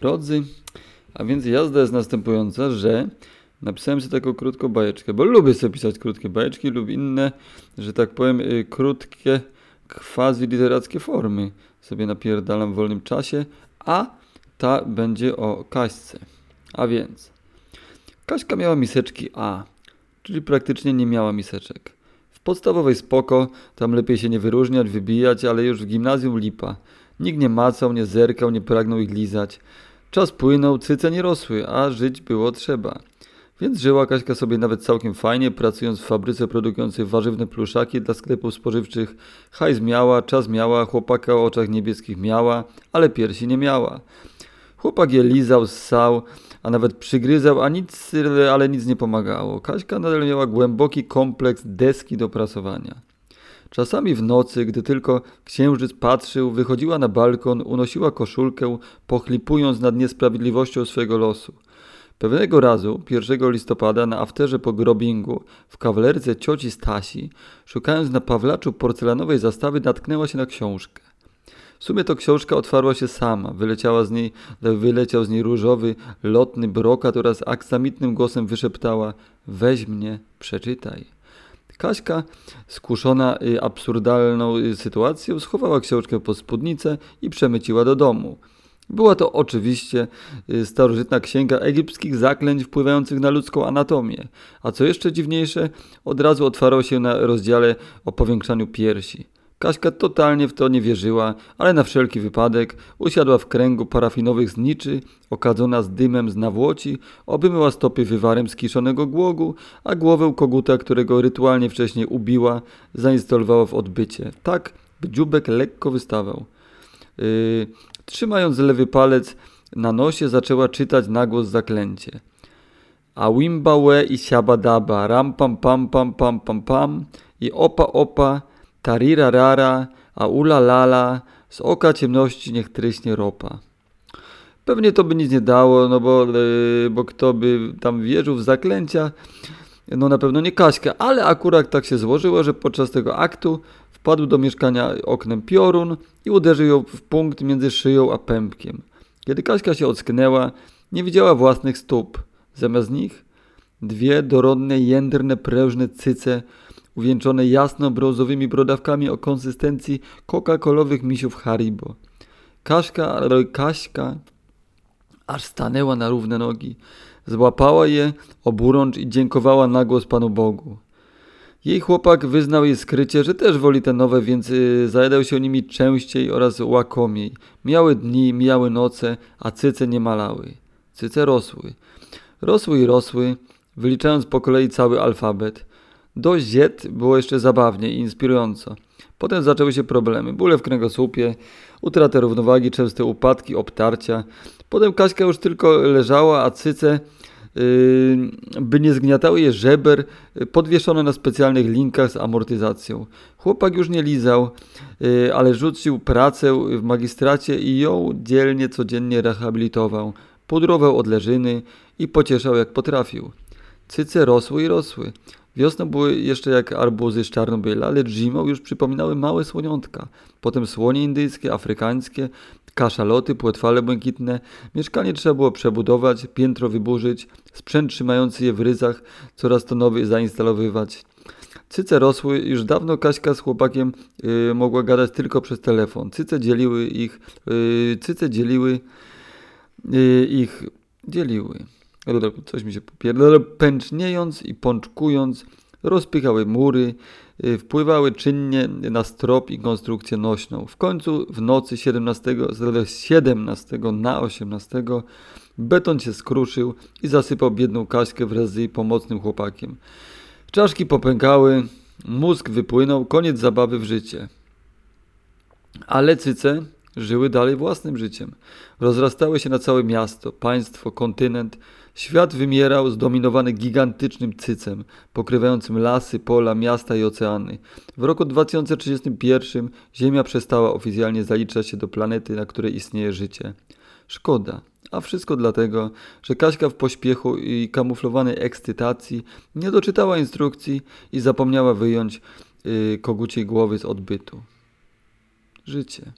Drodzy, a więc jazda jest następująca, że napisałem sobie taką krótką bajeczkę, bo lubię sobie pisać krótkie bajeczki lub inne, że tak powiem, y, krótkie, quasi literackie formy sobie napierdalam w wolnym czasie, a ta będzie o Kaśce. A więc, Kaśka miała miseczki A, czyli praktycznie nie miała miseczek. W podstawowej spoko, tam lepiej się nie wyróżniać, wybijać, ale już w gimnazjum lipa. Nikt nie macał, nie zerkał, nie pragnął ich lizać. Czas płynął, cyce nie rosły, a żyć było trzeba. Więc żyła Kaśka sobie nawet całkiem fajnie, pracując w fabryce produkującej warzywne pluszaki dla sklepów spożywczych. Hajs miała, czas miała, chłopaka o oczach niebieskich miała, ale piersi nie miała. Chłopak je lizał, ssał, a nawet przygryzał, a nic, ale nic nie pomagało. Kaśka nadal miała głęboki kompleks deski do prasowania. Czasami w nocy, gdy tylko księżyc patrzył, wychodziła na balkon, unosiła koszulkę, pochlipując nad niesprawiedliwością swojego losu. Pewnego razu, 1 listopada, na afterze po grobingu, w kawalerce cioci Stasi, szukając na Pawlaczu porcelanowej zastawy, natknęła się na książkę. W sumie to książka otwarła się sama, wyleciała z niej, wyleciał z niej różowy, lotny brokat oraz aksamitnym głosem wyszeptała Weź mnie, przeczytaj. Kaśka, skuszona y, absurdalną y, sytuacją, schowała książkę pod spódnicę i przemyciła do domu. Była to oczywiście y, starożytna księga egipskich zaklęć wpływających na ludzką anatomię, a co jeszcze dziwniejsze, od razu otwarło się na rozdziale o powiększaniu piersi. Kaśka totalnie w to nie wierzyła, ale na wszelki wypadek usiadła w kręgu parafinowych zniczy, okadzona z dymem z nawłoci, obymyła stopy wywarem z kiszonego głogu, a głowę koguta, którego rytualnie wcześniej ubiła, zainstalowała w odbycie, tak by dziubek lekko wystawał. Yy, trzymając lewy palec na nosie, zaczęła czytać na głos zaklęcie. A wimbawe i siabadaba, ram pam pam pam pam pam pam i opa opa tarira rara, a ula lala, z oka ciemności niech tryśnie ropa. Pewnie to by nic nie dało, no bo, yy, bo kto by tam wierzył w zaklęcia, no na pewno nie Kaśka, ale akurat tak się złożyło, że podczas tego aktu wpadł do mieszkania oknem piorun i uderzył ją w punkt między szyją a pępkiem. Kiedy Kaśka się ocknęła, nie widziała własnych stóp. Zamiast nich dwie dorodne, jędrne, prężne cyce uwieńczone jasno-brązowymi brodawkami o konsystencji coca-colowych misiów Haribo. Kaszka, Kaśka aż stanęła na równe nogi. Złapała je oburącz i dziękowała na głos Panu Bogu. Jej chłopak wyznał jej skrycie, że też woli te nowe, więc y, zajadał się nimi częściej oraz łakomiej. Miały dni, miały noce, a cyce nie malały. Cyce rosły. Rosły i rosły, wyliczając po kolei cały alfabet. Do Z było jeszcze zabawnie i inspirująco. Potem zaczęły się problemy. Bóle w kręgosłupie, utrata równowagi, częste upadki, obtarcia. Potem Kaśka już tylko leżała, a cyce, yy, by nie zgniatały je żeber, podwieszone na specjalnych linkach z amortyzacją. Chłopak już nie lizał, yy, ale rzucił pracę w magistracie i ją dzielnie codziennie rehabilitował. Pudrował od leżyny i pocieszał jak potrafił. Cyce rosły i rosły. Wiosną były jeszcze jak arbuzy z Czarnobyla, lecz zimą już przypominały małe słoniątka. Potem słonie indyjskie, afrykańskie, kaszaloty, płetwale błękitne. Mieszkanie trzeba było przebudować, piętro wyburzyć, sprzęt trzymający je w ryzach coraz to nowy zainstalowywać. Cyce rosły, już dawno Kaśka z chłopakiem yy, mogła gadać tylko przez telefon. Cyce dzieliły ich, yy, cyce dzieliły yy, ich, dzieliły. Coś mi się popierdala. Pęczniejąc i pączkując, rozpychały mury, y, wpływały czynnie na strop i konstrukcję nośną. W końcu w nocy 17, 17 na 18 beton się skruszył i zasypał biedną Kaśkę wraz z jej pomocnym chłopakiem. Czaszki popękały, mózg wypłynął, koniec zabawy w życie. Ale cyce żyły dalej własnym życiem. Rozrastały się na całe miasto, państwo, kontynent, Świat wymierał zdominowany gigantycznym cycem, pokrywającym lasy, pola, miasta i oceany. W roku 2031 Ziemia przestała oficjalnie zaliczać się do planety, na której istnieje życie. Szkoda. A wszystko dlatego, że Kaśka w pośpiechu i kamuflowanej ekscytacji nie doczytała instrukcji i zapomniała wyjąć yy, koguciej głowy z odbytu. Życie.